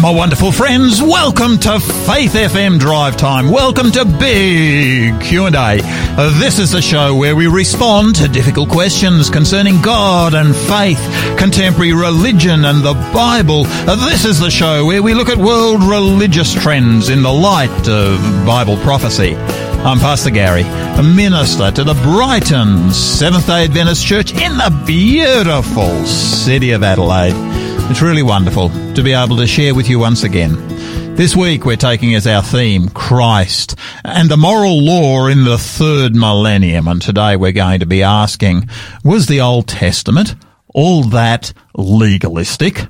my wonderful friends. Welcome to Faith FM Drive Time. Welcome to Big Q&A. Uh, this is the show where we respond to difficult questions concerning God and faith, contemporary religion and the Bible. Uh, this is the show where we look at world religious trends in the light of Bible prophecy. I'm Pastor Gary, a minister to the Brighton Seventh-day Adventist Church in the beautiful city of Adelaide. It's really wonderful to be able to share with you once again. This week we're taking as our theme Christ and the moral law in the third millennium. And today we're going to be asking, was the Old Testament all that legalistic?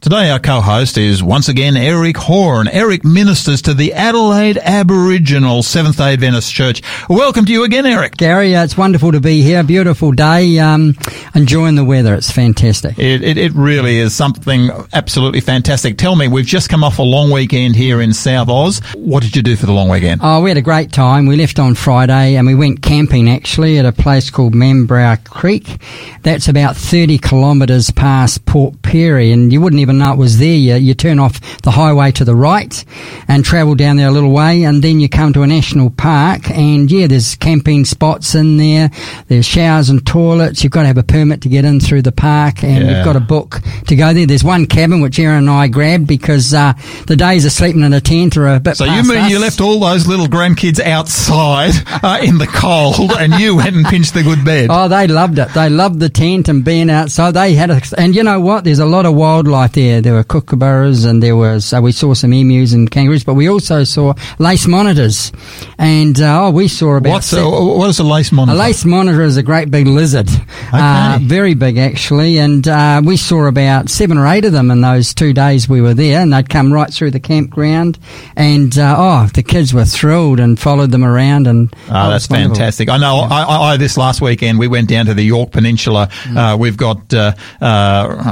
Today our co-host is once again Eric Horn. Eric ministers to the Adelaide Aboriginal Seventh-day Adventist Church. Welcome to you again, Eric. Gary, uh, it's wonderful to be here. Beautiful day. Um, enjoying the weather. It's fantastic. It, it, it, really is something absolutely fantastic. Tell me, we've just come off a long weekend here in South Oz. What did you do for the long weekend? Oh, we had a great time. We left on Friday and we went camping actually at a place called Mambray Creek. That's about 30 kilometres past Port Pirie and you wouldn't even it was there. You, you turn off the highway to the right and travel down there a little way, and then you come to a national park. And yeah, there's camping spots in there. There's showers and toilets. You've got to have a permit to get in through the park, and yeah. you've got a book to go there. There's one cabin which Aaron and I grabbed because uh, the days of sleeping in a tent are a bit. So you mean us. you left all those little grandkids outside uh, in the cold, and you went and pinched the good bed? Oh, they loved it. They loved the tent and being outside. They had a, and you know what? There's a lot of wildlife there. There were kookaburras and there was uh, we saw some emus and kangaroos, but we also saw lace monitors, and uh, oh, we saw about. What's a, what is a lace monitor? A lace monitor is a great big lizard, okay. uh, very big actually, and uh, we saw about seven or eight of them in those two days we were there, and they'd come right through the campground, and uh, oh, the kids were thrilled and followed them around, and oh, that's fantastic. I know. Yeah. I, I, this last weekend we went down to the Yorke Peninsula. Mm. we've got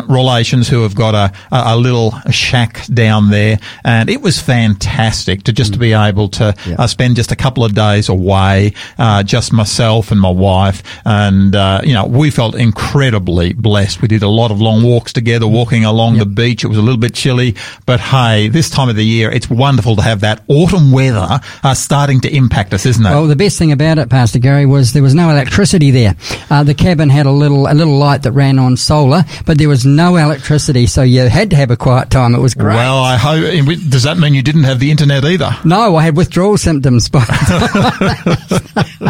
relations who have got a, a little shack down there, and it was fantastic to just mm. to be able to yeah. uh, spend just a couple of days away, uh, just myself and my wife, and uh, you know we felt incredibly blessed. We did a lot of long walks together, walking along yep. the beach. It was a little bit chilly, but hey, this time of the year, it's wonderful to have that autumn weather uh, starting to impact us, isn't it? Well, the best thing about it, Pastor Gary, was there was no electricity there. Uh, the cabin had a little a little light that ran on solar, but there was no electricity, so you had to have a quiet time. It was great. Well, I hope. Does that mean you didn't have the internet either? No, I had withdrawal symptoms. But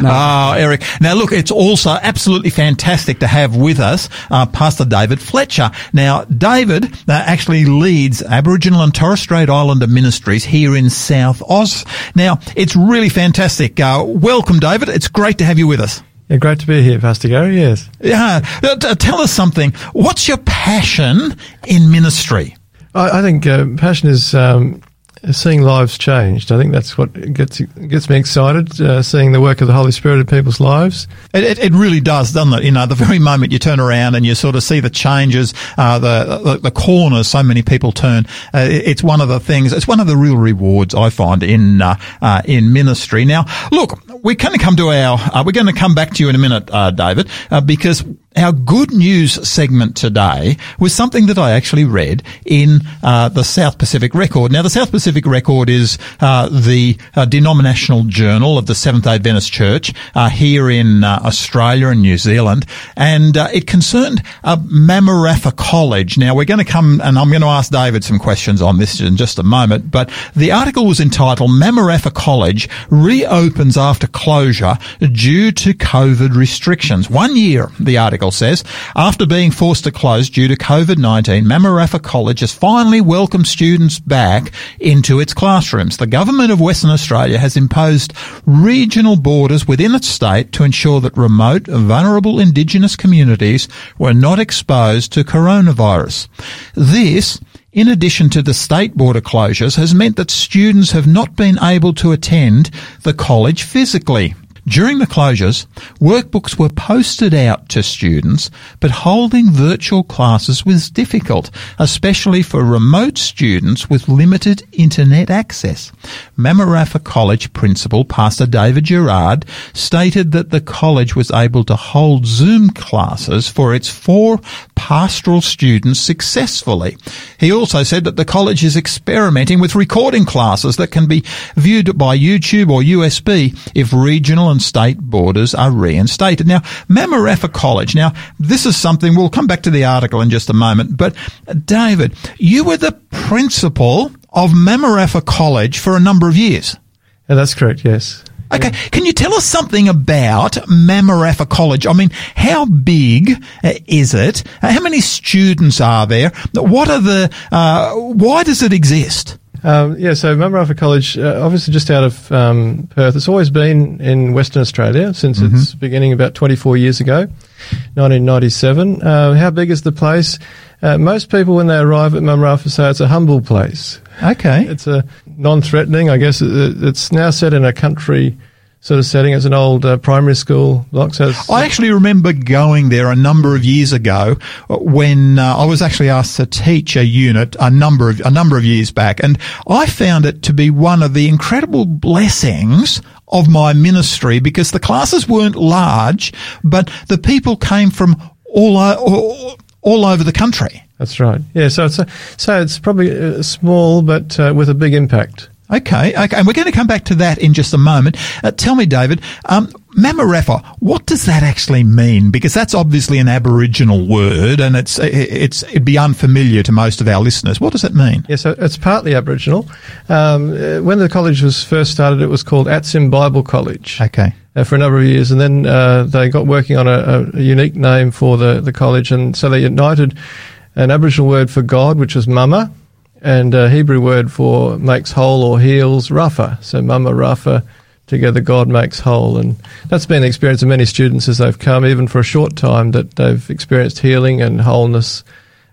no. Oh, Eric. Now, look, it's also absolutely fantastic to have with us uh, Pastor David Fletcher. Now, David uh, actually leads Aboriginal and Torres Strait Islander ministries here in South Oz. Now, it's really fantastic. Uh, welcome, David. It's great to have you with us. Yeah, great to be here, Pastor Gary. Yes. Yeah. Uh, tell us something. What's your passion in ministry? I, I think uh, passion is um, seeing lives changed. I think that's what gets gets me excited. Uh, seeing the work of the Holy Spirit in people's lives. It, it, it, really does, doesn't it? You know, the very moment you turn around and you sort of see the changes, uh, the, the, the corners so many people turn. Uh, it's one of the things. It's one of the real rewards I find in uh, uh, in ministry. Now, look, we're going to come to our. Uh, we're going to come back to you in a minute, David, because our good news segment today was something that I actually read in uh, the South Pacific Record. Now, the South Pacific Record is uh, the uh, denominational journal of the Seventh Day Adventist Church uh, here in uh, Australia and New Zealand, and uh, it concerned a Mamarapha College. Now, we're going to come, and I'm going to ask David some questions on this in just a moment, but the article was entitled Mamarapha College reopens after closure due to COVID restrictions. One year, the article article says, after being forced to close due to COVID-19, Mamarapha College has finally welcomed students back into its classrooms. The government of Western Australia has imposed regional borders within its state to ensure that remote, vulnerable Indigenous communities were not exposed to coronavirus. This in addition to the state border closures, has meant that students have not been able to attend the college physically. During the closures, workbooks were posted out to students, but holding virtual classes was difficult, especially for remote students with limited internet access. Mamarapha College principal Pastor David Gerard stated that the college was able to hold Zoom classes for its four pastoral students successfully. He also said that the college is experimenting with recording classes that can be viewed by YouTube or USB if regional and state borders are reinstated. Now, Mamarapha College, now this is something, we'll come back to the article in just a moment, but David, you were the principal of Mamarapha College for a number of years. Yeah, that's correct, yes. Okay, can you tell us something about Mamarapha College? I mean, how big uh, is it? Uh, how many students are there? What are the? Uh, why does it exist? Um, yeah, so Mamarapha College, uh, obviously just out of um, Perth, it's always been in Western Australia since mm-hmm. its beginning about 24 years ago, 1997. Uh, how big is the place? Uh, most people, when they arrive at Mamarapha, say it's a humble place. Okay. It's a non-threatening, I guess. It's now set in a country sort of setting. It's an old uh, primary school block. So I actually remember going there a number of years ago when uh, I was actually asked to teach a unit a number of a number of years back, and I found it to be one of the incredible blessings of my ministry because the classes weren't large, but the people came from all all, all over the country. That's right. Yeah. So it's a, so it's probably uh, small, but uh, with a big impact. Okay, okay, and we're going to come back to that in just a moment. Uh, tell me, David, um, what does that actually mean? Because that's obviously an Aboriginal word, and it's it's it'd be unfamiliar to most of our listeners. What does it mean? Yes, yeah, so it's partly Aboriginal. Um, uh, when the college was first started, it was called Atsim Bible College. Okay. Uh, for a number of years, and then uh, they got working on a, a, unique name for the, the college, and so they united an Aboriginal word for God, which was Mama, and a Hebrew word for makes whole or heals, Rafa. So Mama Rafa, together God makes whole. And that's been the experience of many students as they've come, even for a short time, that they've experienced healing and wholeness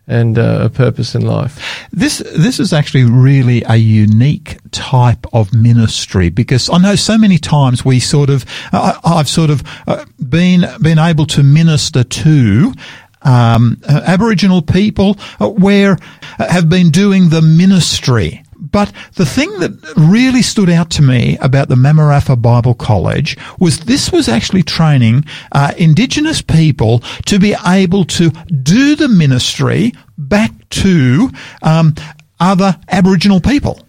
and uh, a purpose in life. This this is actually really a unique type of ministry because I know so many times we sort of uh, I've sort of uh, been been able to minister to um, uh, Aboriginal people uh, where uh, have been doing the ministry. But the thing that really stood out to me about the Mamarapha Bible College was this was actually training uh, Indigenous people to be able to do the ministry back to um, other Aboriginal people.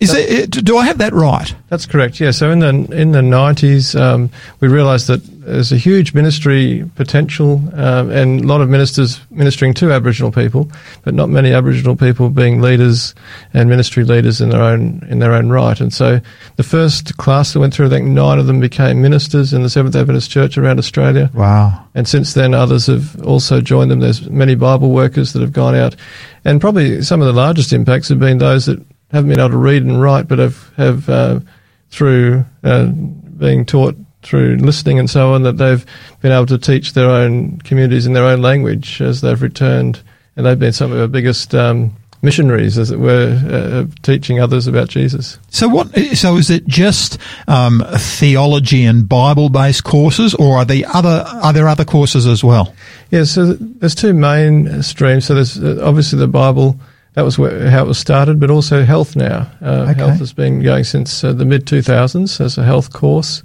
Is it, do I have that right? That's correct. Yeah. So in the in the nineties, um, we realised that there's a huge ministry potential, um, and a lot of ministers ministering to Aboriginal people, but not many Aboriginal people being leaders and ministry leaders in their own in their own right. And so, the first class that went through, I think nine of them became ministers in the Seventh Adventist Church around Australia. Wow! And since then, others have also joined them. There's many Bible workers that have gone out, and probably some of the largest impacts have been those that haven't been able to read and write, but have have uh, through uh, being taught through listening and so on that they've been able to teach their own communities in their own language as they've returned, and they've been some of our biggest. Um, missionaries, as it were, uh, teaching others about Jesus. So, what? So, is it just um, theology and Bible-based courses, or are there other are there other courses as well? Yeah, so there's two main streams. So, there's uh, obviously the Bible that was where, how it was started, but also health now. Uh, okay. Health has been going since uh, the mid 2000s as a health course,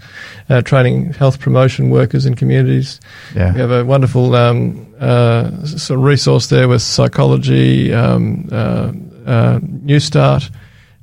uh, training health promotion workers in communities. Yeah. We have a wonderful um, uh, sort of resource there with psychology, um, uh, uh, New Start,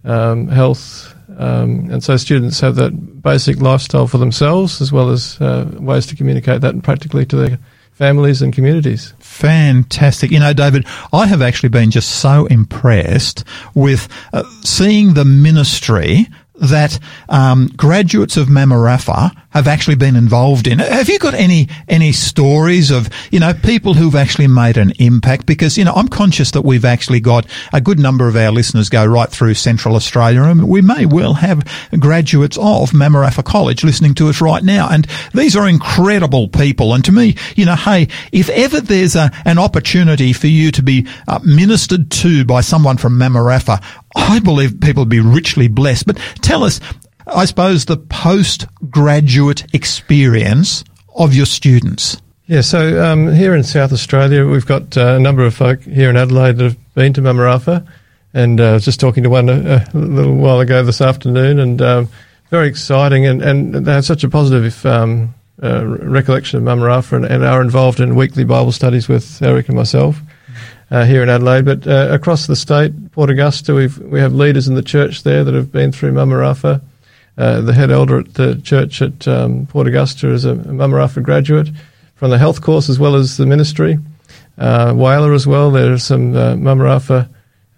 um, health. Um, and so students have that basic lifestyle for themselves as well as ways to communicate that practically to their families and communities. Fantastic. You know, David, I have actually been just so impressed with uh, seeing the ministry that um, graduates of Mamarapha have actually been involved in. Have you got any any stories of you know people who've actually made an impact? Because you know I'm conscious that we've actually got a good number of our listeners go right through Central Australia, and we may well have graduates of Mamarapha College listening to us right now. And these are incredible people. And to me, you know, hey, if ever there's a, an opportunity for you to be uh, ministered to by someone from Mamarapha, I believe people would be richly blessed. But tell us, I suppose, the postgraduate experience of your students? Yeah, so um, here in South Australia, we've got uh, a number of folk here in Adelaide that have been to Mamarapha. And uh, I was just talking to one a, a, little while ago this afternoon, and um, very exciting, and, and they have such a positive um, uh, recollection of Mamarapha and, and, are involved in weekly Bible studies with Eric and myself uh, here in Adelaide. But uh, across the state, Port Augusta, we've, we have leaders in the church there that have been through Mama Rafa. Uh, the head elder at the church at um, Port Augusta is a Mama Rafa graduate from the health course as well as the ministry. Uh, Whyalla as well, there are some uh, Mamarapha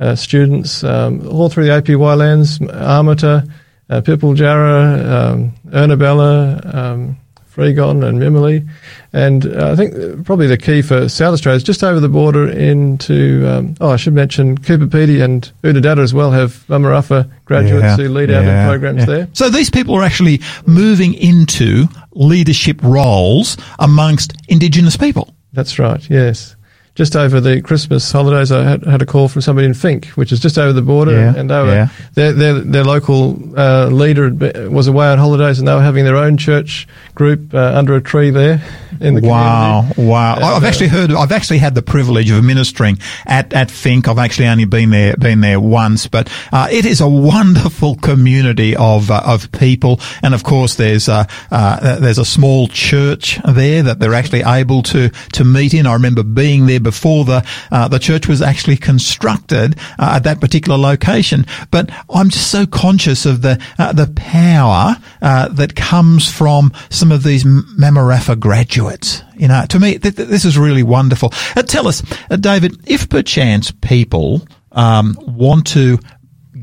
uh, students um, all through the APY lands, Amata, uh, Jarrah, um, Ernabella, um, Fregon and Mimili. And uh, I think probably the key for South Australia is just over the border into, um, oh, I should mention Coober Pedy and Oodnadatta as well have Mamarapha graduates yeah, who lead yeah, out in programs yeah. there. So these people are actually moving into leadership roles amongst Indigenous people. That's right, yes. Just over the Christmas holidays, I had, had a call from somebody in Finke, which is just over the border, yeah, and they were, yeah. their, their, their local uh, leader was away on holidays, and they were having their own church group uh, under a tree there in the wow, community. Wow, wow! I've uh, actually heard, I've actually had the privilege of ministering at at Finke. I've actually only been there been there once, but uh, it is a wonderful community of uh, of people, and of course, there's uh, there's a small church there that they're actually able to to meet in. I remember being there before the uh, the church was actually constructed uh, at that particular location. But I'm just so conscious of the uh, the power uh, that comes from some of these Mamarapha graduates. You know, to me, th- th- this is really wonderful. Uh, tell us, uh, David, if perchance people um, want to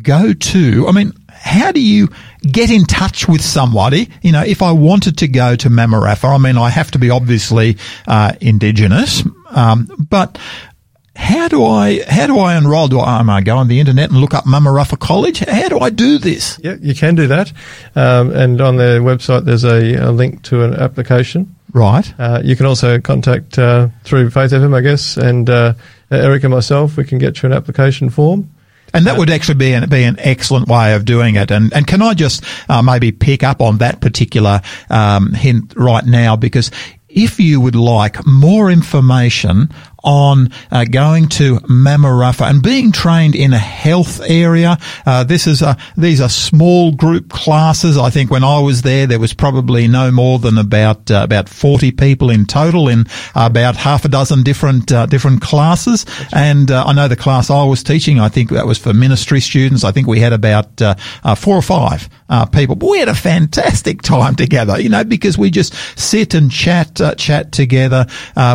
go to, I mean, how do you get in touch with somebody? You know, if I wanted to go to Mama Rafa, I mean, I have to be obviously uh, Indigenous, um, but how do I how do I enrol? Do I, am I go on the internet and look up Mama Rafa College? How do I do this? Yeah, you can do that, um, and on their website there's a, a link to an application. Right. Uh, you can also contact uh, through Faith FM, I guess, and uh, Eric and myself. We can get you an application form. And that would actually be an, be an excellent way of doing it. And, and can I just uh, maybe pick up on that particular um, hint right now? Because if you would like more information on uh, going to Mamarapha and being trained in a health area. Uh, this is a, these are small group classes. I think when I was there, there was probably no more than about uh, about forty people in total in about half a dozen different uh, different classes. And uh, I know the class I was teaching, I think that was for ministry students. I think we had about uh, four or five people. But we had a fantastic time together, you know, because we just sit and chat chat together.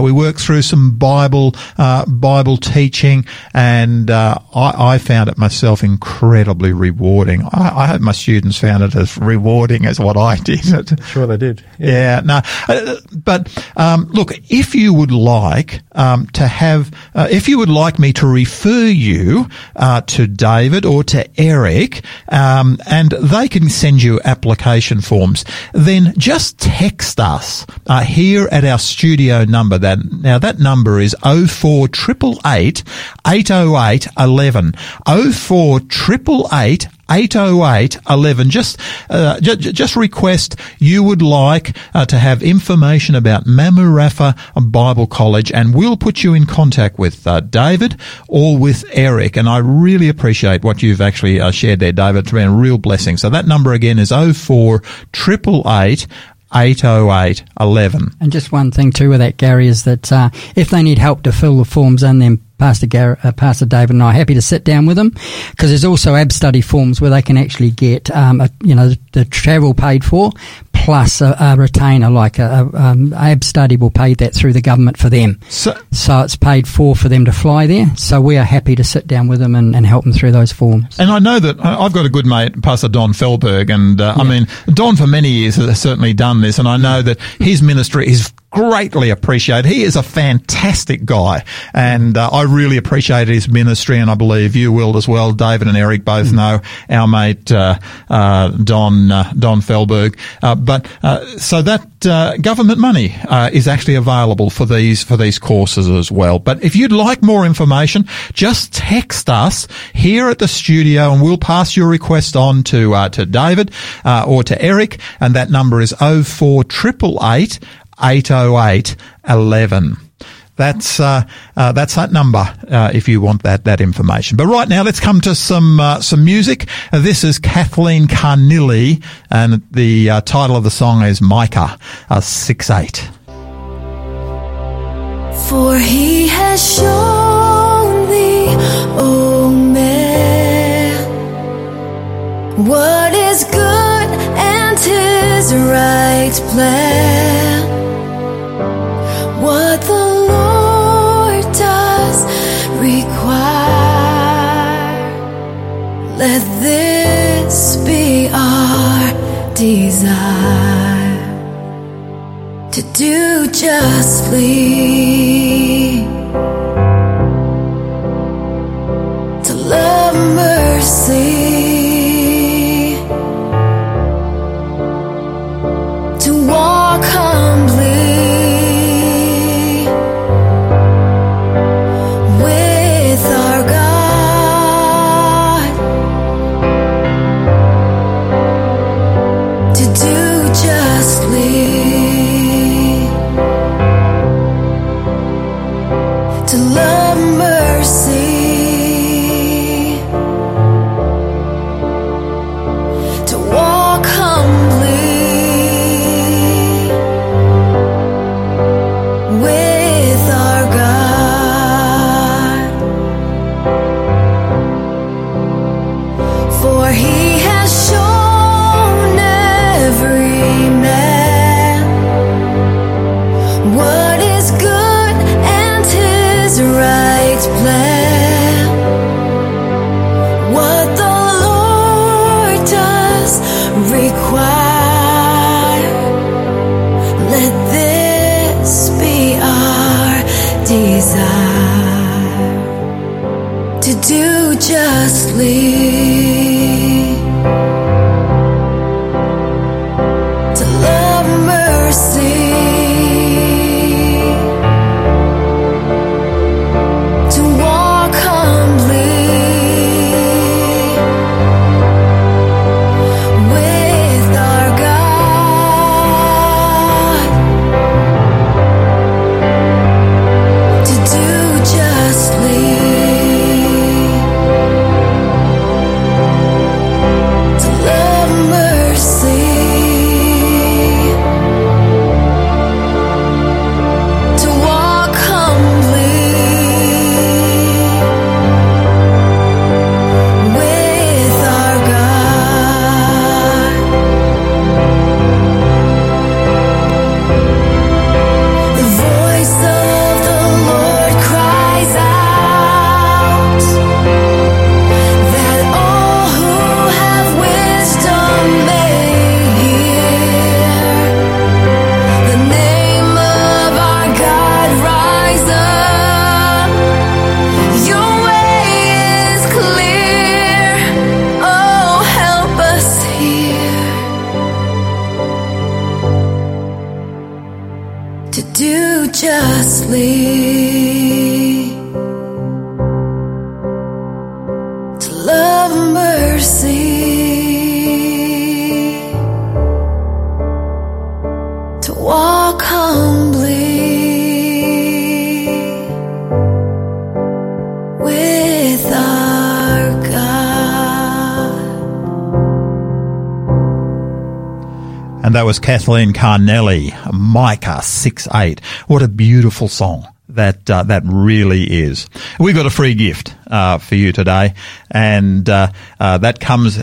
we work through some Bible Bible uh, Bible teaching, and uh, I, I, found it myself incredibly rewarding. I, I, hope my students found it as rewarding as what I did. Sure, they did. Yeah, yeah no, uh, but um, look, if you would like um, to have, uh, if you would like me to refer you uh, to David or to Eric, um, and they can send you application forms, then just text us uh, here at our studio number. That now that number is 04888 808 11. 04888 808 11. Just, uh, j- just request you would like uh, to have information about Mama Rafa Bible College and we'll put you in contact with uh, David or with Eric. And I really appreciate what you've actually uh, shared there, David. It's been a real blessing. So that number again is 04 888 808 11. And just one thing too with that, Gary, is that uh, if they need help to fill the forms in, then Pastor, Gar- uh, Pastor David and I are happy to sit down with them because there's also ABSTUDY forms where they can actually get, um, a, you know, the, the, travel paid for plus a, a retainer, like a, a um, ABSTUDY will pay that through the government for them. So, so it's paid for for them to fly there. So we are happy to sit down with them and, and help them through those forms. And I know that I've got a good mate, Pastor Don Felberg, and uh, yeah. I mean Don for many years has certainly done this, and I know that his ministry is greatly appreciate. He is a fantastic guy, and uh, I really appreciate his ministry, and I believe you will as well. David and Eric both know our mate uh, uh, Don uh, Don Felberg, uh, but uh, so that government money is actually available for these for these courses as well. But if you'd like more information, just text us here at the studio, and we'll pass your request on to to David or to Eric, and that number is oh four triple eight 808 11. That's uh, uh, that's that number uh, if you want that that information. But right now, let's come to some uh, some music. Uh, this is Kathleen Carnilli, and the uh, title of the song is Micah six eight. For he has shown thee, oh man, what is good and his right plan Let this be our desire to do justly, to love mercy. Was Kathleen Carnelli, Micah 6-8. What a beautiful song that uh, that really is. We've got a free gift uh, for you today, and uh, uh that comes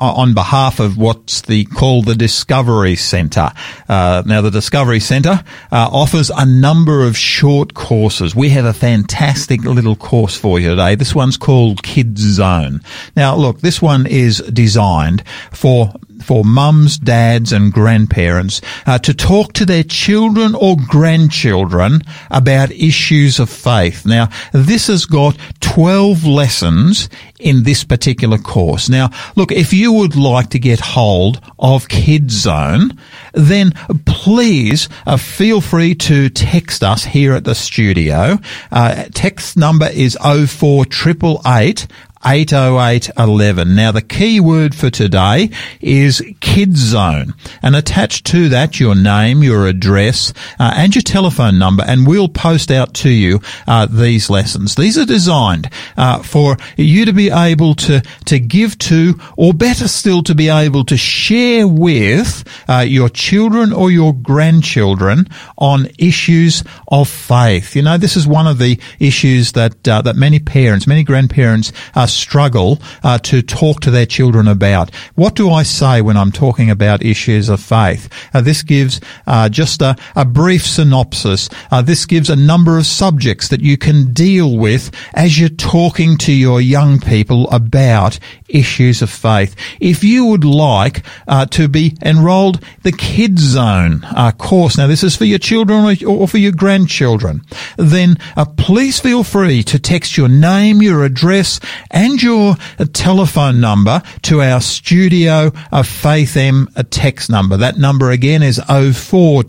on behalf of what's the called the Discovery Centre. Uh, now, the Discovery Centre uh, offers a number of short courses. We have a fantastic little course for you today. This one's called Kids Zone. Now, look, this one is designed for for mums, dads, and grandparents uh, to talk to their children or grandchildren about issues of faith. Now, this has got 12 lessons in this particular course. Now, look, if you would like to get hold of Kids Zone, then please uh, feel free to text us here at the studio. Uh, text number is 04888 80811. Now the key word for today is Kids Zone and attached to that your name, your address uh, and your telephone number and we'll post out to you uh, these lessons. These are designed uh, for you to be able to, to give to or better still to be able to share with uh, your children or your grandchildren on issues of faith. You know, this is one of the issues that, uh, that many parents, many grandparents are struggle uh, to talk to their children about. What do I say when I'm talking about issues of faith? Uh, this gives uh, just a, a, brief synopsis. This gives a number of subjects that you can deal with as you're talking to your young people about issues of faith. If you would like uh, to be enrolled the Kids Zone uh, course, now this is for your children or for your grandchildren, then please feel free to text your name, your address, and your telephone number to our studio of Faith M text number. That number again is 04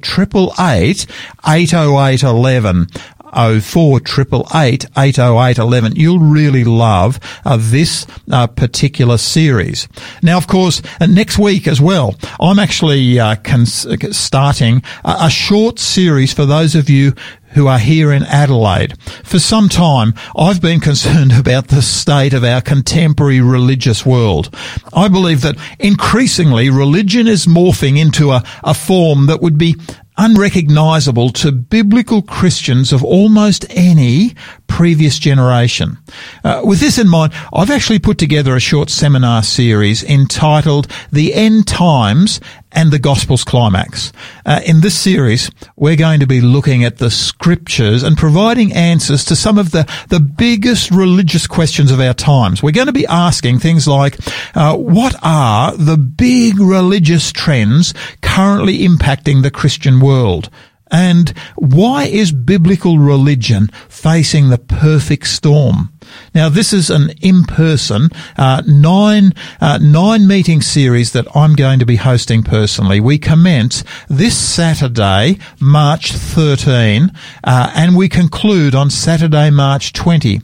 888 80811. 04 888 You'll really love uh, this uh, particular series. Now, of course, uh, next week as well, I'm actually uh, cons- starting a, a short series for those of you who are here in Adelaide. For some time, I've been concerned about the state of our contemporary religious world. I believe that increasingly religion is morphing into a, a form that would be unrecognizable to biblical Christians of almost any previous generation. Uh, with this in mind, I've actually put together a short seminar series entitled The End Times and the Gospel's Climax. Uh, in this series, we're going to be looking at the scriptures and providing answers to some of the, the biggest religious questions of our times. We're going to be asking things like, uh, what are the big religious trends currently impacting the Christian world? And why is biblical religion facing the perfect storm? Now, this is an in-person uh, nine uh, nine meeting series that I'm going to be hosting personally. We commence this Saturday, March 13, uh, and we conclude on Saturday, March 20.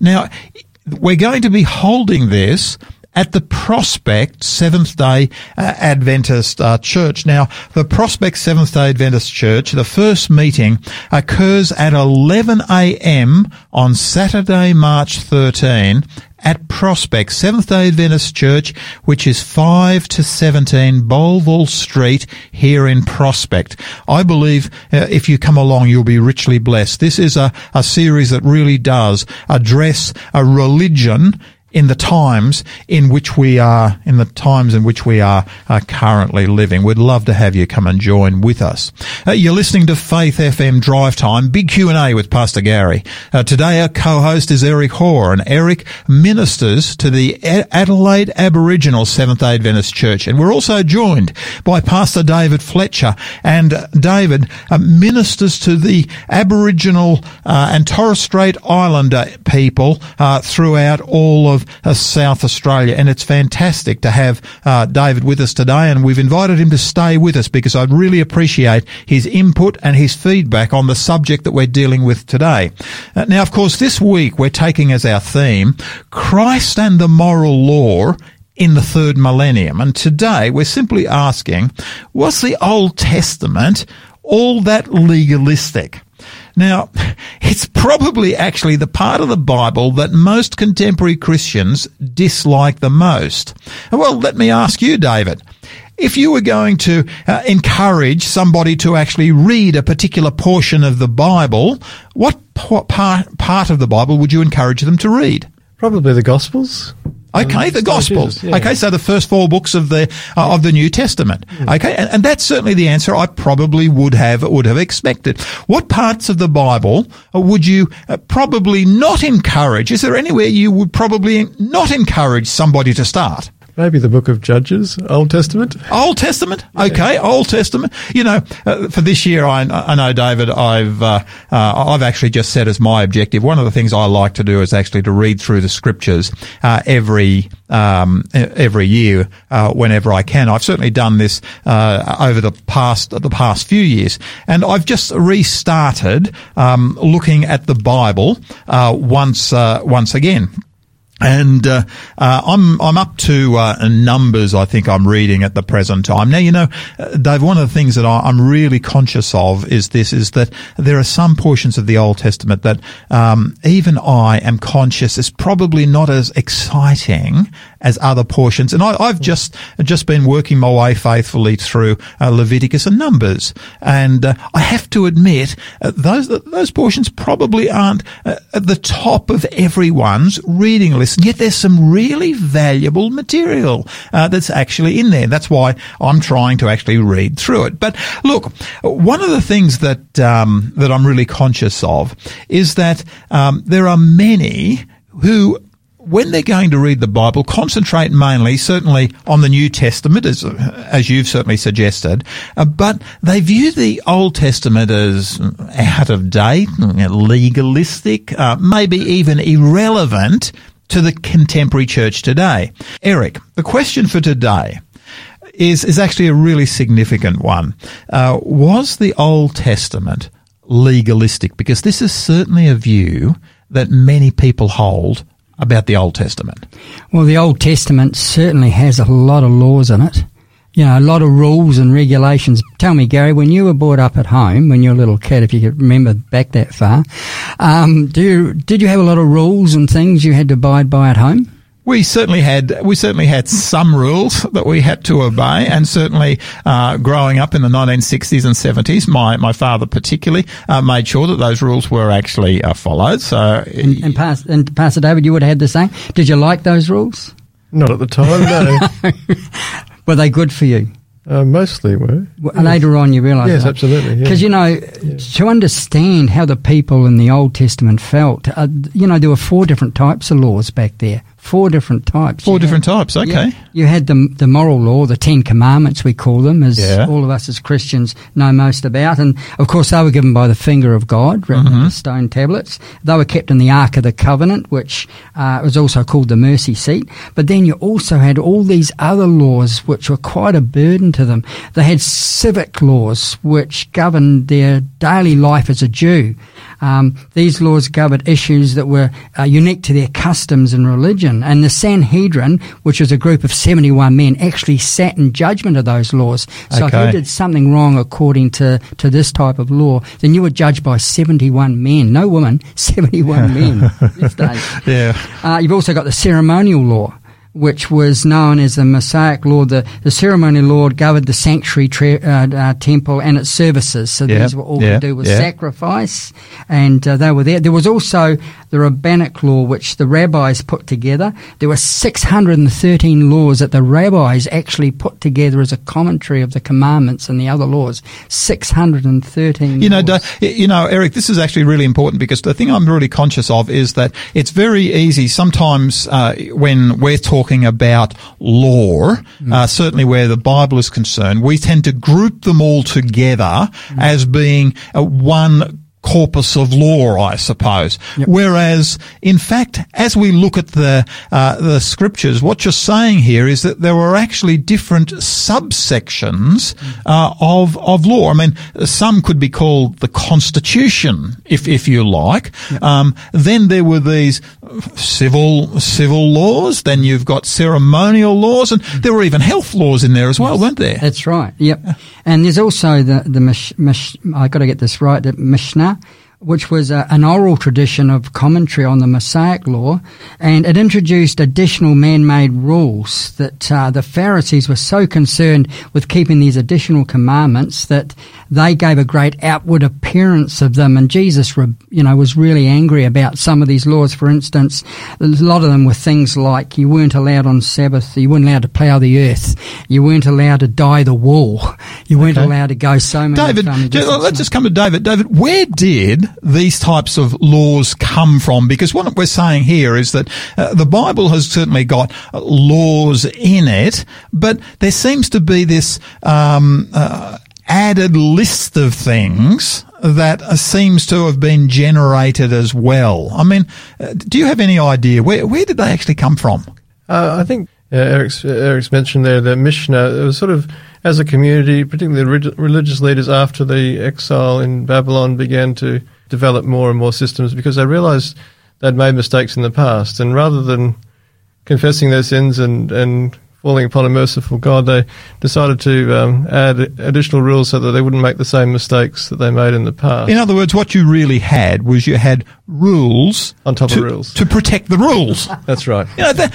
Now, we're going to be holding this at the Prospect Seventh Day uh, Adventist uh, Church. Now, the Prospect Seventh Day Adventist Church, the first meeting occurs at 11 a.m. on Saturday, March 13 at Prospect Seventh Day Adventist Church, which is 5 to 17 Bolville Street here in Prospect. I believe uh, if you come along, you'll be richly blessed. This is a, a series that really does address a religion in the times in which we are, in the times in which we are, are currently living. We'd love to have you come and join with us. Uh, you're listening to Faith FM Drive Time, big Q&A with Pastor Gary. Uh, today our co-host is Eric Hoare and Eric ministers to the Adelaide Aboriginal Seventh-day Adventist Church. And we're also joined by Pastor David Fletcher and David uh, ministers to the Aboriginal uh, and Torres Strait Islander people uh, throughout all of of uh, South Australia. And it's fantastic to have uh, David with us today. And we've invited him to stay with us because I'd really appreciate his input and his feedback on the subject that we're dealing with today. Uh, now, of course, this week we're taking as our theme Christ and the moral law in the third millennium. And today we're simply asking, was the Old Testament all that legalistic? Now, it's probably actually the part of the Bible that most contemporary Christians dislike the most. Well, let me ask you, David. If you were going to uh, encourage somebody to actually read a particular portion of the Bible, what part, part of the Bible would you encourage them to read? Probably the Gospels. Okay, the Gospels. Yeah. Okay, so the first four books of the uh, of the New Testament. Yeah. Okay, and, and, that's certainly the answer I probably would have would have expected. What parts of the Bible uh, would you uh, probably not encourage? Is there anywhere you would probably not encourage somebody to start? Maybe the book of Judges, Old Testament. Old Testament, okay, Old Testament. You know, uh, for this year, I, I know, David, I've uh, uh, I've actually just set as my objective. One of the things I like to do is actually to read through the scriptures uh, every um, every year uh, whenever I can. I've certainly done this uh, over the past the past few years, and I've just restarted um, looking at the Bible once once again. And uh, uh, I'm I'm up to uh, numbers. I think I'm reading at the present time. Now, you know, uh, Dave. One of the things that I, am really conscious of is this: is that there are some portions of the Old Testament that um, even I am conscious is probably not as exciting as other portions. And I, have just just been working my way faithfully through uh, Leviticus and Numbers, and uh, I have to admit those those portions probably aren't at the top of everyone's reading list and yet there's some really valuable material uh, that's actually in there. That's why I'm trying to actually read through it. But look, one of the things that um, that I'm really conscious of is that um, there are many who when they're going to read the Bible, concentrate mainly, certainly, on the New Testament, as, as you've certainly suggested, uh, but they view the Old Testament as out of date, legalistic, uh, maybe even irrelevant to the contemporary church today. Eric, the question for today is, is actually a really significant one. Uh, was the Old Testament legalistic? Because this is certainly a view that many people hold about the Old Testament. Well, the Old Testament certainly has a lot of laws in it you know, a lot of rules and regulations. Tell me, Gary, when you were brought up at home, when you were a little kid, if you could remember back that far, um, do you, did you have a lot of rules and things you had to abide by at home? We certainly had we certainly had some rules that we had to obey, and certainly uh, growing up in the 1960s and 70s, my, my father particularly uh, made sure that those rules were actually uh, followed. So, and, and, Pastor, and Pastor David, you would have had the same. Did you like those rules? Not at the time, no. Were they good for you? Uh, mostly were. Well, yes. Later on, you realise. Yes, that. absolutely. Because yeah. you know, yeah. to understand how the people in the Old Testament felt, uh, you know, there were four different types of laws back there. Four different types. Four you different had, types. Okay. Yeah, you had the the moral law, the Ten Commandments, we call them, as yeah. all of us as Christians know most about, and of course they were given by the finger of God, written mm-hmm. on the stone tablets. They were kept in the Ark of the Covenant, which uh, was also called the mercy seat. But then you also had all these other laws, which were quite a burden to them. They had civic laws, which governed their daily life as a Jew. Um, these laws covered issues that were uh, unique to their customs and religion. And the Sanhedrin, which was a group of 71 men, actually sat in judgment of those laws. So okay. if you did something wrong according to, to this type of law, then you were judged by 71 men. No woman, 71 men. Yeah. Uh, you've also got the ceremonial law which was known as the Mosaic law. The, the ceremony law governed the sanctuary tre- uh, uh, temple and its services. So these were all to do with sacrifice, and uh, they were there. There was also the rabbinic law, which the rabbis put together. There were 613 laws that the rabbis actually put together as a commentary of the commandments and the other laws. 613. You know, you know, Eric, this is actually really important because the thing I'm really conscious of is that it's very easy sometimes uh, when we're talking talking about law, mm. uh, certainly where the Bible is concerned, we tend to group them all together mm. as being uh, one corpus of law, I suppose. Yep. Whereas, in fact, as we look at the uh, the scriptures, what you're saying here is that there were actually different subsections uh, of of law. I mean, some could be called the Constitution, if if you like. Yep. Um, then there were these civil civil laws. Then you've got ceremonial laws, and there were even health laws in there as well, yes. weren't there? That's right. Yep. And there's also the the mish, mish, I got to get this right. The Mishnah which was a, an oral tradition of commentary on the Mosaic law, and it introduced additional man-made rules that uh, the Pharisees were so concerned with keeping these additional commandments that they gave a great outward appearance of them. And Jesus, you know, was really angry about some of these laws. For instance, a lot of them were things like you weren't allowed on Sabbath, you weren't allowed to plough the earth, you weren't allowed to dye the wool, you weren't okay. allowed to go so many. David, let's just come to David. David, where did these types of laws come from? Because what we're saying here is that uh, the Bible has certainly got laws in it, but there seems to be this um, uh, added list of things that uh, seems to have been generated as well. I mean, uh, do you have any idea where where did they actually come from? Uh, I think uh, Eric's, Eric's mentioned there the Mishnah. It was sort of as a community, particularly the religious leaders after the exile in Babylon began to develop more and more systems because they realized they'd made mistakes in the past. And rather than confessing their sins and, and falling upon a merciful God, they decided to um, add additional rules so that they wouldn't make the same mistakes that they made in the past. In other words, what you really had was you had rules on top to, of rules to protect the rules. That's right. You know that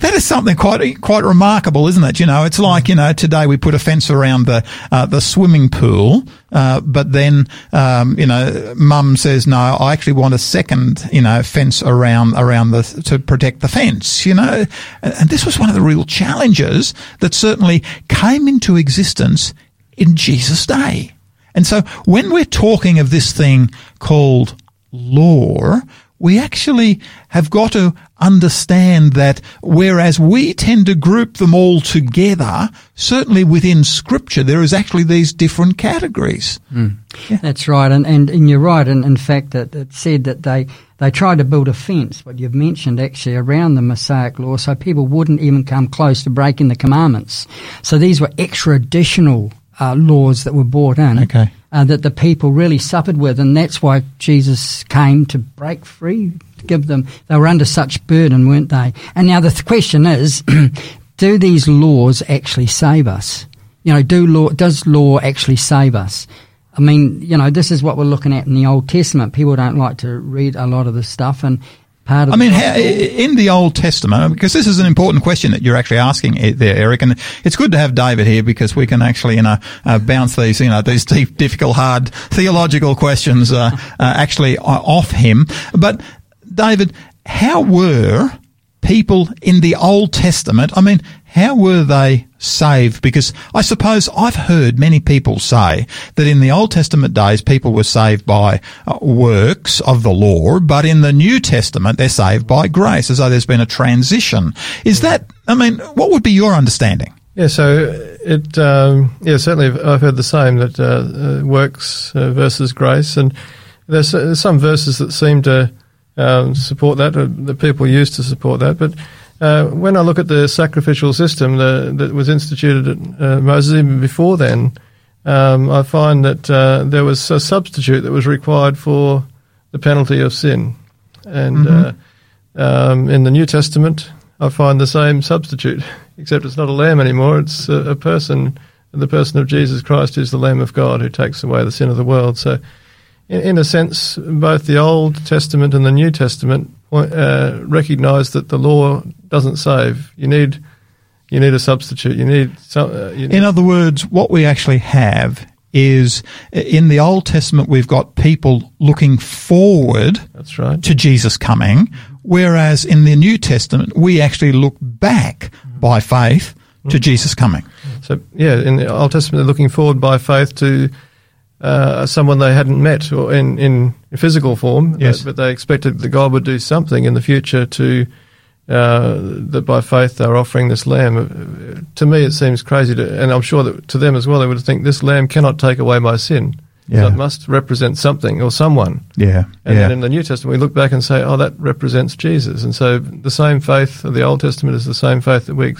that is something quite quite remarkable, isn't it? You know, it's like you know today we put a fence around the uh, the swimming pool, uh, but then um, you know, Mum says no, I actually want a second you know fence around around the to protect the fence. You know, and this was one of the real challenges that certainly came into existence in Jesus' day. And so when we're talking of this thing called law, we actually have got to understand that whereas we tend to group them all together, certainly within scripture, there is actually these different categories. Mm. Yeah. That's right. And, and, and you're right. And in fact, that it said that they, they tried to build a fence, what you've mentioned actually, around the Mosaic law so people wouldn't even come close to breaking the commandments. So these were extra additional uh, laws that were brought in. Okay uh, that the people really suffered with, and that's why Jesus came to break free, to give them. They were under such burden, weren't they? And now the th- question is, do these laws actually save us? You know, do law does law actually save us? I mean, you know, this is what we're looking at in the Old Testament. People don't like to read a lot of this stuff, and part of. I mean, how, in the Old Testament, because this is an important question that you're actually asking there, Eric, and it's good to have David here because we can actually, you know, uh, bounce these, you know, these deep, difficult, hard theological questions uh, uh, actually off him. But David, how were people in the Old Testament? I mean, how were they saved? Because I suppose I've heard many people say that in the Old Testament days, people were saved by uh, works of the law, but in the New Testament, they're saved by grace, as though there's been a transition. Is that, I mean, what would be your understanding? Yeah, so it, um, yeah, certainly I've heard the same that uh, uh, works uh, versus grace, and there's, some verses that seem to um, support that, that people use to support that, but uh, when I look at the sacrificial system the, that was instituted at uh, Moses even before then, um, I find that uh, there was a substitute that was required for the penalty of sin. And mm-hmm. Uh, um, in the New Testament, I find the same substitute, except it's not a lamb anymore, it's a, a person. The person of Jesus Christ is the Lamb of God who takes away the sin of the world. So, in, in a sense, both the Old Testament and the New Testament uh, recognise that the law doesn't save. You need you need a substitute. You need, some, uh, you need In other words, what we actually have is in the Old Testament we've got people looking forward That's right. to Jesus coming, whereas in the New Testament we actually look back by faith to Jesus coming. So yeah, in the Old Testament they're looking forward by faith to uh, someone they hadn't met or in, in physical form, yes. but, but, they expected that God would do something in the future to uh, that by faith they're offering this lamb. To me, it seems crazy, to, and I'm sure that to them as well, they would think this lamb cannot take away my sin. Yeah. So it must represent something or someone. Yeah. And yeah. then in the New Testament, we look back and say, oh, that represents Jesus. And so the same faith of the Old Testament is the same faith that we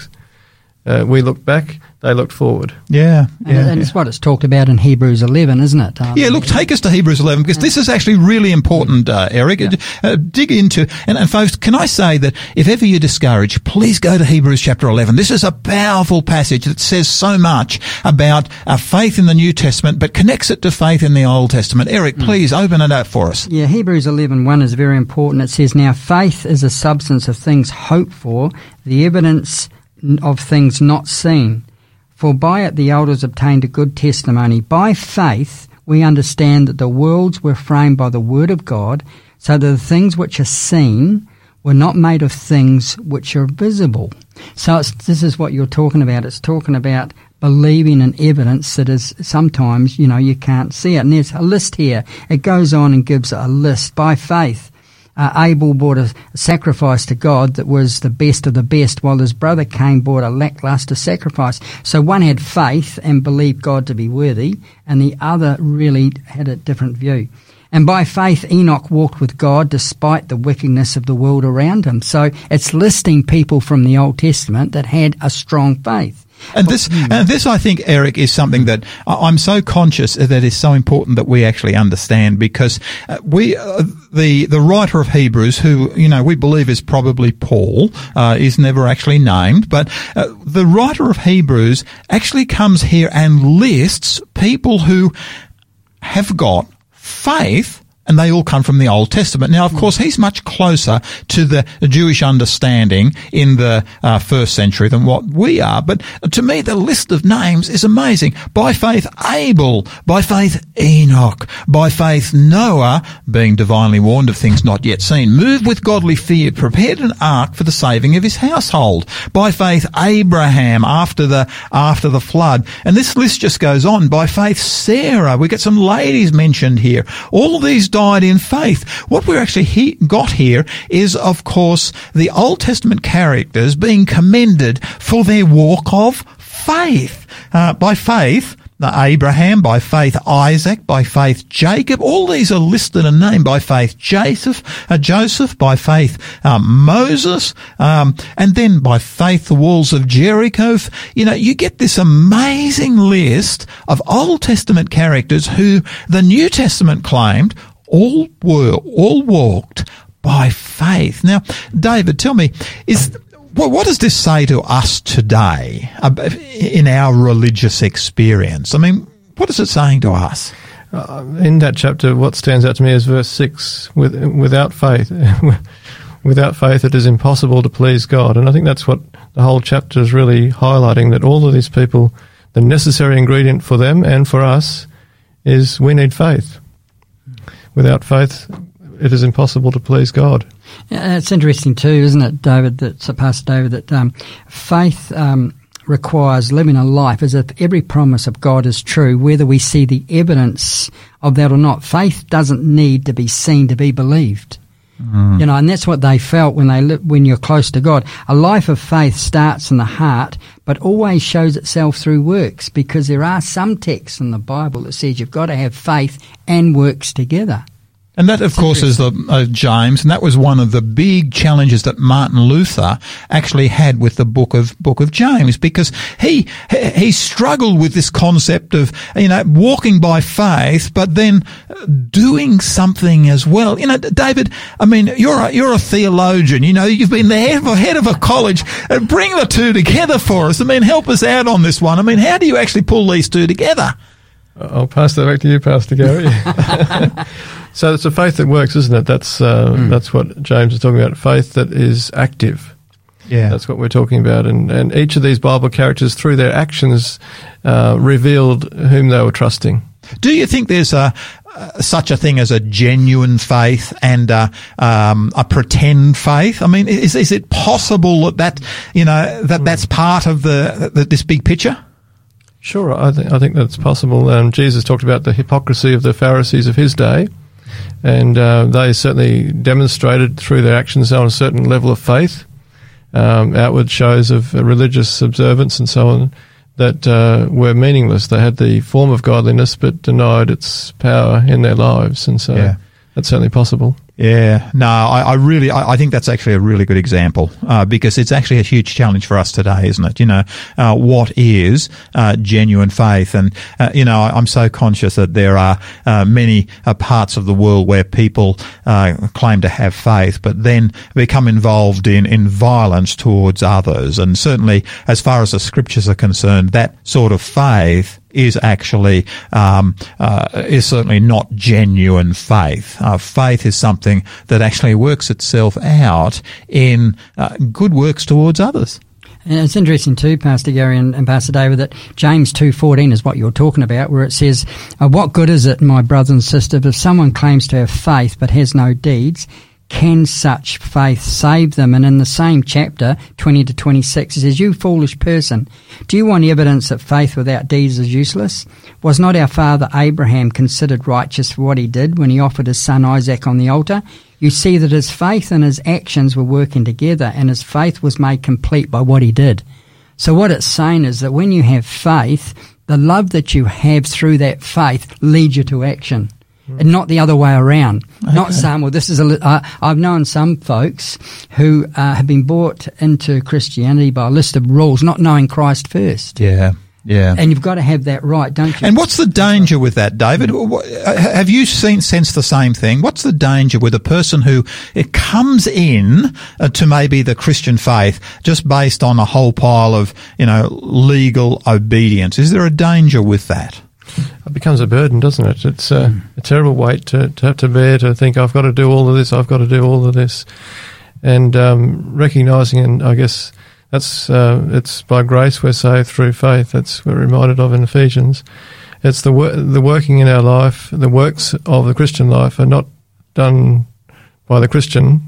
uh, we looked back, they looked forward. Yeah, yeah and, and it's what it's talked about in Hebrews 11, isn't it? Um, yeah, look, take us to Hebrews 11 because this is actually really important, uh, Eric. Yeah. Uh, dig into, and, and folks, can I say that if ever you're discouraged, please go to Hebrews chapter 11. This is a powerful passage that says so much about our faith in the New Testament, but connects it to faith in the Old Testament. Eric, mm. please open it up for us. Yeah, Hebrews 11, 1 is very important. It says, Now faith is a substance of things hoped for, the evidence of things not seen. For by it the elders obtained a good testimony. By faith we understand that the worlds were framed by the word of God, so that the things which are seen were not made of things which are visible. So this is what you're talking about. It's talking about believing in evidence that is sometimes, you know, you can't see it. And there's a list here. It goes on and gives a list by faith. Uh, Abel brought a sacrifice to God that was the best of the best, while his brother Cain brought a lackluster sacrifice. So one had faith and believed God to be worthy, and the other really had a different view. And by faith, Enoch walked with God despite the wickedness of the world around him. So it's listing people from the Old Testament that had a strong faith. And this, and this, I think, Eric, is something that I'm so conscious that is so important that we actually understand because uh, we, uh, the the writer of Hebrews, who you know we believe is probably Paul, uh, is never actually named, but uh, the writer of Hebrews actually comes here and lists people who have got faith and they all come from the Old Testament. Now, of hmm. course, he's much closer to the Jewish understanding in the uh, first century than what we are. But to me, the list of names is amazing. By faith, Abel. By faith, Enoch. By faith, Noah, being divinely warned of things not yet seen. Moved with godly fear, prepared an ark for the saving of his household. By faith, Abraham after the, after the flood. And this list just goes on. By faith, Sarah. We get some ladies mentioned here. All these died in faith. What we're actually he- got here is, of course, the Old Testament characters being commended for their walk of faith. Uh, by faith, Abraham, by faith Isaac, by faith Jacob. All these are listed and named by faith Joseph, uh, Joseph, by faith um, Moses, um, and then by faith the walls of Jericho. You know, you get this amazing list of Old Testament characters who the New Testament claimed all were, all walked by faith. Now, David, tell me, is what does this say to us today in our religious experience? I mean, what is it saying to us? Uh, in that chapter, what stands out to me is verse 6 with, without faith. without faith, it is impossible to please God. And I think that's what the whole chapter is really highlighting that all of these people, the necessary ingredient for them and for us is we need faith without faith, it is impossible to please God. Yeah, it's interesting too, isn't it, David? That uh, Pastor David, that um, faith um, requires living a life as if every promise of God is true, whether we see the evidence of that or not. Faith doesn't need to be seen to be believed. Mm. You know, and that's what they felt when they li- when you're close to God. A life of faith starts in the heart, but always shows itself through works, because there are some texts in the Bible that says you've got to have faith and works together. And that, of course, is the uh, James, and that was one of the big challenges that Martin Luther actually had with the book of book of James, because he he struggled with this concept of you know walking by faith, but then doing something as well. You know, David, I mean, you're a, you're a theologian. You know, you've been the head of, head of a college. Bring the two together for us. I mean, help us out on this one. I mean, how do you actually pull these two together? I'll pass that back to you, Pastor Gary. So it's a faith that works, isn't it? That's uh, mm. that's what James is talking about. Faith that is active. Yeah, that's what we're talking about. And and each of these Bible characters, through their actions, uh, revealed whom they were trusting. Do you think there's a uh, such a thing as a genuine faith and uh, um, a pretend faith? I mean, is is it possible that that you know that mm. that's part of the, the this big picture? Sure, I think I think that's possible. Um, Jesus talked about the hypocrisy of the Pharisees of his day and uh, they certainly demonstrated through their actions on a certain level of faith, um, outward shows of religious observance and so on that uh, were meaningless. They had the form of godliness but denied its power in their lives, and so yeah. that's certainly possible. Yeah, no, I, I really, I, I, think that's actually a really good example uh, because it's actually a huge challenge for us today, isn't it? You know, uh, what is uh, genuine faith? And uh, you know, I'm so conscious that there are uh, many uh, parts of the world where people claim to have faith, but then become involved in in violence towards others. And certainly, as far as the scriptures are concerned, that sort of faith is actually um, is certainly not genuine faith. Faith is something that actually works itself out in uh, good works towards others. And it's interesting too, Pastor Gary and, and Pastor David, that James two fourteen is what you're talking about, where it says, uh, "What good is it, my brothers and sisters, if someone claims to have faith but has no deeds? can such faith save them? And in the same chapter, 20 to 26, it says, You foolish person, do you want evidence that faith without deeds is useless? Was not our father Abraham considered righteous for what he did when he offered his son Isaac on the altar? You see that his faith and his actions were working together, and his faith was made complete by what he did. So, what it's saying is that when you have faith, the love that you have through that faith leads you to action. Mm. And not the other way around. Okay. Not saying, well, this is a. Uh, I've known some folks who uh, have been brought into Christianity by a list of rules, not knowing Christ first. Yeah. Yeah. And you've got to have that right, don't you? And what's the danger with that, David? Have you seen, sensed the same thing? What's the danger with a person who it comes in uh, to maybe the Christian faith just based on a whole pile of, you know, legal obedience? Is there a danger with that? It becomes a burden, doesn't it? It's a, mm. a terrible weight to, to have to bear to think, I've got to do all of this, I've got to do all of this. And um, recognizing, and I guess, that's uh, it's by grace we're saved through faith. That's we're reminded of in Ephesians. It's the wor- the working in our life, the works of the Christian life are not done by the Christian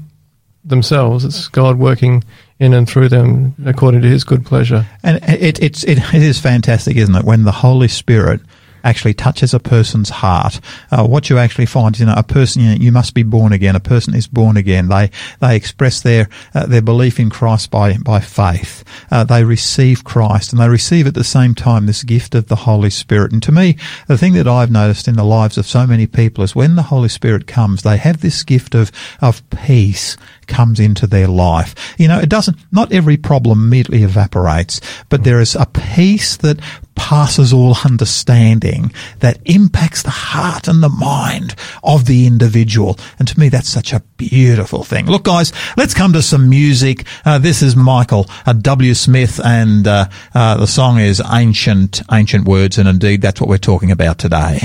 themselves. It's God working in and through them according to His good pleasure. And it, it's it, it is fantastic, isn't it? When the Holy Spirit actually touches a person's heart. Uh, what you actually find is, you know, a person, you, know, you, must be born again. A person is born again. They, they express their, uh, their belief in Christ by, by faith. Uh, they receive Christ and they receive at the same time this gift of the Holy Spirit. And to me, the thing that I've noticed in the lives of so many people is when the Holy Spirit comes, they have this gift of, of peace comes into their life. You know, it doesn't, not every problem immediately evaporates, but there is a peace that passes all understanding that impacts the heart and the mind of the individual. And to me, that's such a beautiful thing. Look, guys, let's come to some music. Uh, this is Michael uh, W. Smith, and uh, uh the song is Ancient, Ancient Words, and indeed, that's what we're talking about today.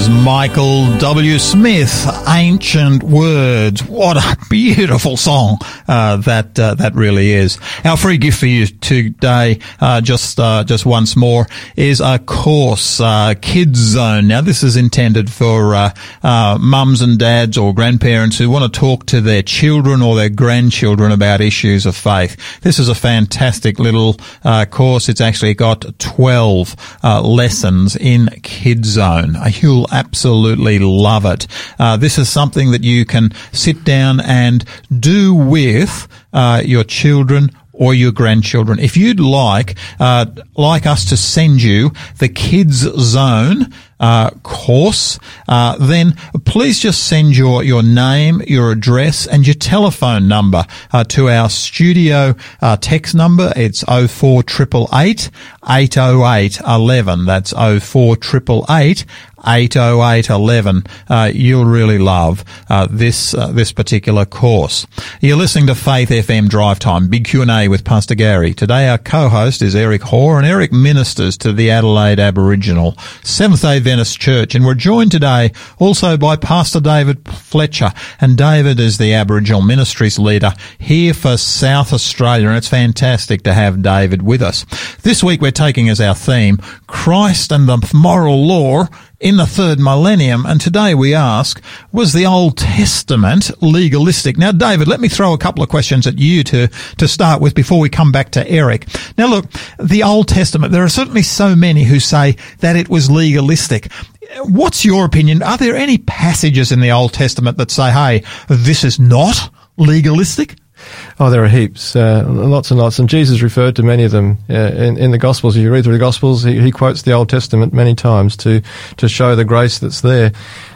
Was Michael W. Smith, Ancient Words. What a beautiful song uh, that uh, that really is. Our free gift for you today, uh, just uh, just once more, is a course, uh, Kids Zone. Now, this is intended for uh, mums and dads or grandparents who want to talk to their children or their grandchildren about issues of faith. This is a fantastic little course. It's actually got 12 lessons in Kids Zone. You'll absolutely love it. Uh, this is something that you can sit down and do with uh, your children or your grandchildren. If you'd like, uh, like us to send you the Kids Zone uh, course, uh, then please just send your your name, your address, and your telephone number uh, to our studio uh, text number. It's oh four triple eight eight oh eight eleven. That's oh four triple eight 80811. Uh, you'll really love uh, this uh, this particular course. You're listening to Faith FM Drive Time, Big Q&A with Pastor Gary. Today our co-host is Eric Hoare, and Eric ministers to the Adelaide Aboriginal Seventh-day Adventist Church. And we're joined today also by Pastor David Fletcher. And David is the Aboriginal Ministries leader here for South Australia. And it's fantastic to have David with us. This week we're taking as our theme Christ and the moral law in the third millennium. And today we ask, was the Old Testament legalistic? Now, David, let me throw a couple of questions at you to, to start with before we come back to Eric. Now, look, the Old Testament, there are certainly so many who say that it was legalistic. What's your opinion? Are there any passages in the Old Testament that say, hey, this is not legalistic? Oh, there are heaps, uh, lots and lots, and Jesus referred to many of them uh, in, in the Gospels. If you read through the Gospels, he, he, quotes the Old Testament many times to to show the grace that's there.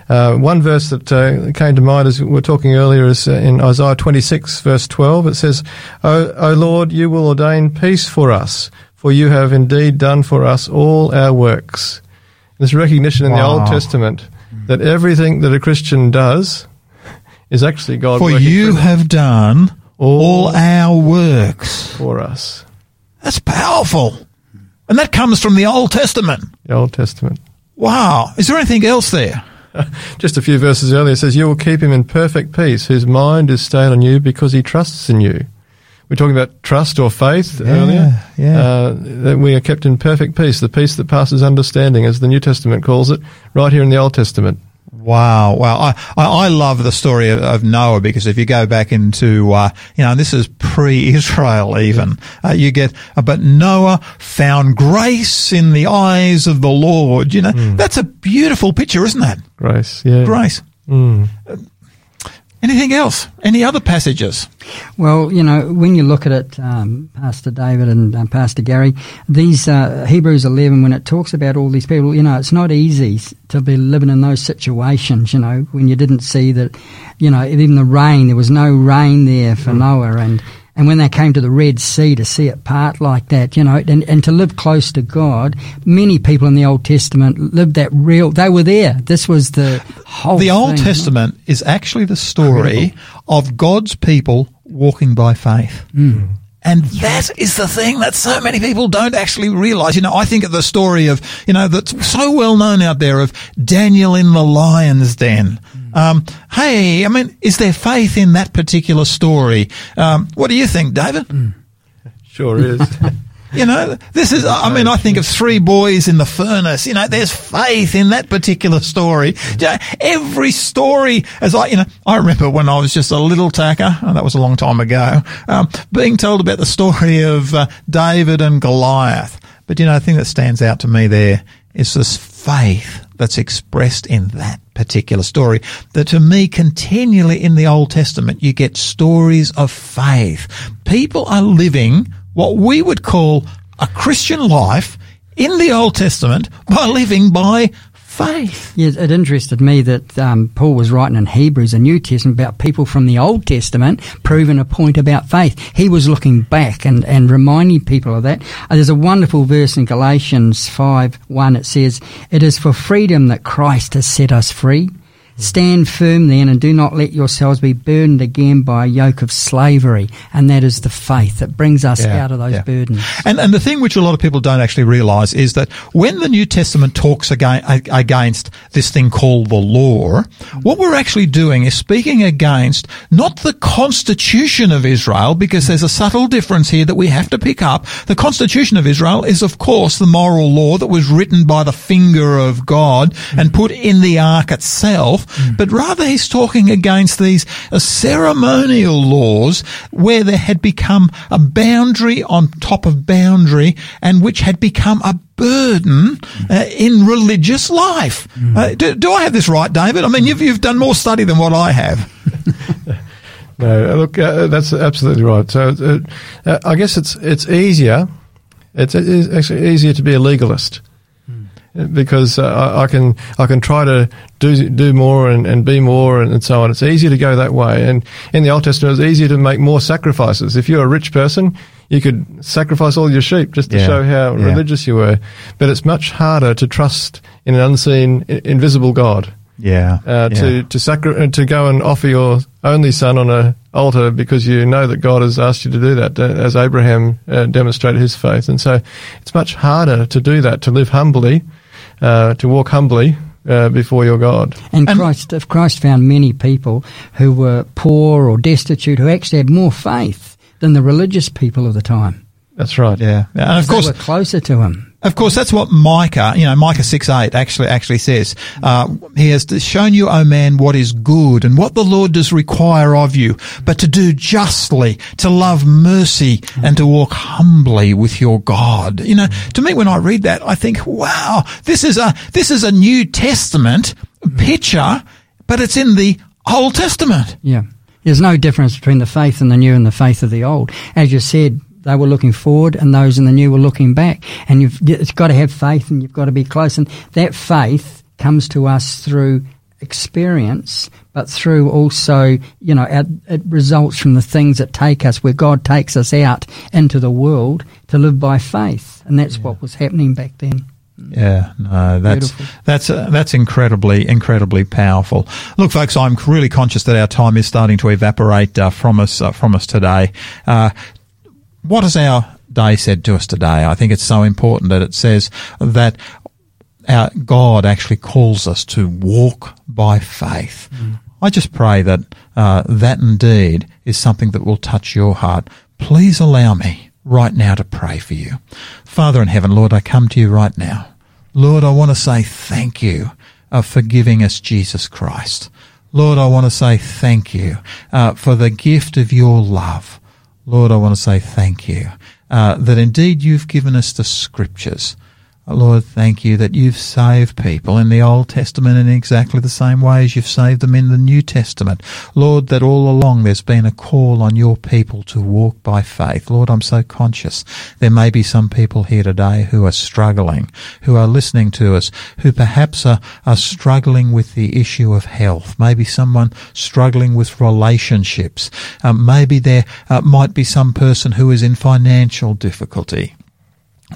Uh, one verse that uh, came to mind as we were talking earlier is uh, in Isaiah 26, verse 12. It says, o, o Lord, you will ordain peace for us, for you have indeed done for us all our works. This recognition in wow. the Old Testament that everything that a Christian does is actually God. For you have done all, all our works for us. That's powerful. And that comes from the Old Testament. The Old Testament. Wow. Is there anything else there? Just a few verses earlier, it says, You will keep him in perfect peace, whose mind is stayed on you because he trusts in you. We're talking about trust or faith yeah, earlier. Yeah. Uh, that we are kept in perfect peace, the peace that passes understanding, as the New Testament calls it, right here in the Old Testament. Wow, wow! I, I, I love the story of, of, Noah because if you go back into uh, you know this is pre-Israel even uh, you get uh, but Noah found grace in the eyes of the Lord. You know mm. that's a beautiful picture, isn't that? Grace, yeah, grace. Mm. Anything else? Any other passages? Well, you know, when you look at it, um, Pastor David and uh, Pastor Gary, these uh, Hebrews 11, when it talks about all these people, you know, it's not easy to be living in those situations, you know, when you didn't see that, you know, even the rain, there was no rain there for mm. Noah and and when they came to the Red Sea to see it part like that, you know, and, and to live close to God, many people in the Old Testament lived that real, they were there. This was the whole The Old thing, Testament is actually the story of God's people walking by faith. Mm. And that is the thing that so many people don't actually realize. You know, I think of the story of, you know, that's so well known out there of Daniel in the lion's den. Um, hey, I mean, is there faith in that particular story? Um, what do you think, David? Mm. Sure is. You know, this is, I mean, I think of three boys in the furnace. You know, there's faith in that particular story. You know, every story, as I, you know, I remember when I was just a little tacker, oh, that was a long time ago, um, being told about the story of uh, David and Goliath. But, you know, the thing that stands out to me there is this faith that's expressed in that particular story. That to me, continually in the Old Testament, you get stories of faith. People are living what we would call a Christian life in the Old Testament by living by faith. Yes, it interested me that um, Paul was writing in Hebrews, a New Testament, about people from the Old Testament proving a point about faith. He was looking back and, and reminding people of that. Uh, there's a wonderful verse in Galatians 5 1. It says, It is for freedom that Christ has set us free. Stand firm then and do not let yourselves be burdened again by a yoke of slavery. And that is the faith that brings us Yeah, out of those yeah. burdens. And, and the thing which a lot of people don't actually realise is that when the New Testament talks again, against this thing called the law, what we're actually doing is speaking against not the constitution of Israel, because there's a subtle difference here that we have to pick up. The constitution of Israel is, of course, the moral law that was written by the finger of God and put in the ark itself, but rather he's talking against these uh, ceremonial laws where there had become a boundary on top of boundary and which had become a burden uh, in religious life. Uh, do, do I have this right, David? I mean, you've, you've done more study than what I have. No, uh, look, uh, that's absolutely right. So, uh, uh, I guess it's it's easier. It's, it's actually easier to be a legalist because uh, I, can I can try to do do more and, and be more and, and so on. It's easier to go that way. And in the Old Testament, it's easier to make more sacrifices. If you're a rich person, you could sacrifice all your sheep just to Yeah, show how yeah. religious you were. But it's much harder to trust in an unseen, invisible God Yeah. uh, to to sacri- uh, to go and offer your only son on a altar because you know that God has asked you to do that, uh, as Abraham uh, demonstrated his faith, and so it's much harder to do that, to live humbly, uh, to walk humbly uh, before your God. And, And- Christ, if Christ found many people who were poor or destitute who actually had more faith than the religious people of the time. That's right. Yeah. And of They course, were closer to him. Of course, that's what Micah, you know, Micah 6 8 actually, actually says. Uh, he has shown you, O man, what is good and what the Lord does require of you, but to do justly, to love mercy and to walk humbly with your God. You know, to me, when I read that, I think, wow, this is a, this is a New Testament picture, but it's in the Old Testament. Yeah. There's no difference between the faith in the new and the faith of the old. As you said, they were looking forward and those in the new were looking back. And you've it's got to have faith and you've got to be close. And that faith comes to us through experience, but through also, you know, it, it results from the things that take us, where God takes us out into the world to live by faith. And that's what was happening back then. Yeah, no, that's Beautiful. that's uh, that's incredibly incredibly powerful. Look, folks, I'm really conscious that our time is starting to evaporate uh, from us uh, from us today. What has our day said to us today? I think it's so important that it says that our God actually calls us to walk by faith. I just pray that uh, that indeed is something that will touch your heart. Please allow me right now to pray for you. Father in heaven, Lord, I come to you right now. Lord, I want to say thank you uh, for giving us Jesus Christ. Lord, I want to say thank you uh, for the gift of your love. Lord, I want to say thank you uh, that indeed you've given us the scriptures. Lord, thank you that you've saved people in the Old Testament in exactly the same way as you've saved them in the New Testament. Lord, that all along there's been a call on your people to walk by faith. Lord, I'm so conscious there may be some people here today who are struggling, who are listening to us, who perhaps are, are struggling with the issue of health. Maybe someone struggling with relationships. Um, maybe there uh, might be some person who is in financial difficulty.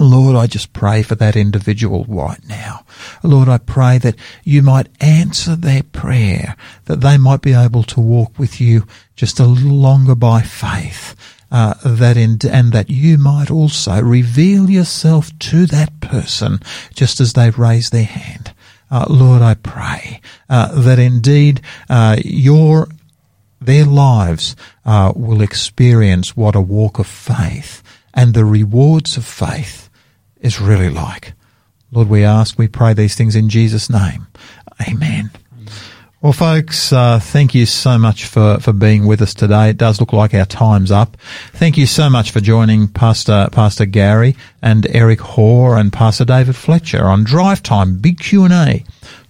Lord, I just pray for that individual right now. Lord, I pray that you might answer their prayer, that they might be able to walk with you just a little longer by faith. Uh, that in, and that you might also reveal yourself to that person just as they've raised their hand. Uh, Lord, I pray uh, that indeed uh, your their lives uh, will experience what a walk of faith and the rewards of faith is really like. Lord, we ask, we pray these things in Jesus' name. Amen. Well, folks, uh, thank you so much for, for being with us today. It does look like our time's up. Thank you so much for joining Pastor Pastor Gary and Eric Hoare and Pastor David Fletcher on Drive Time Big Q and A.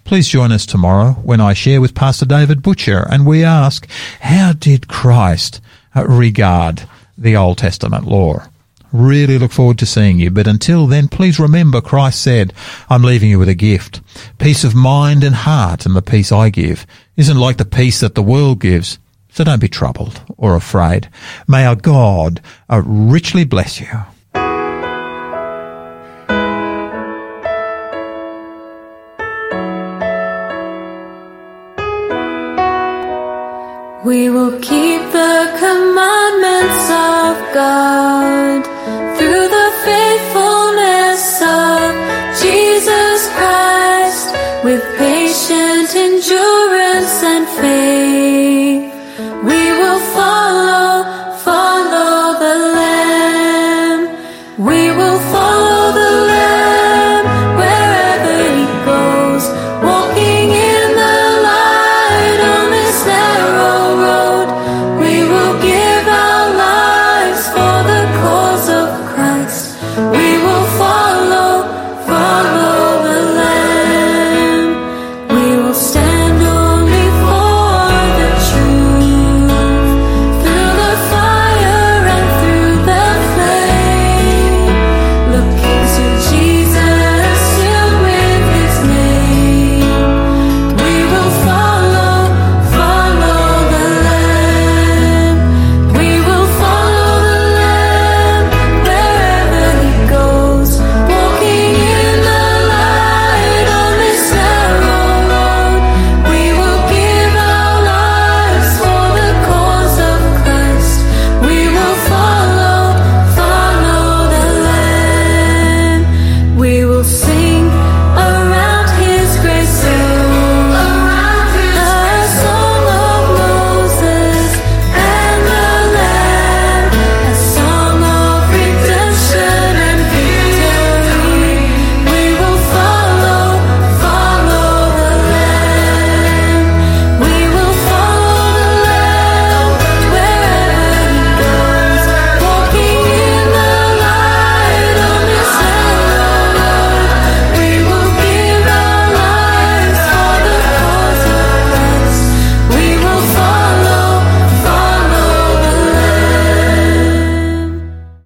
Please join us tomorrow when I share with Pastor David Butcher and we ask, how did Christ regard the Old Testament law? Really look forward to seeing you. But until then, please remember Christ said, I'm leaving you with a gift. Peace of mind and heart and the peace I give isn't like the peace that the world gives. So don't be troubled or afraid. May our God uh, richly bless you. We will keep the commandments of God face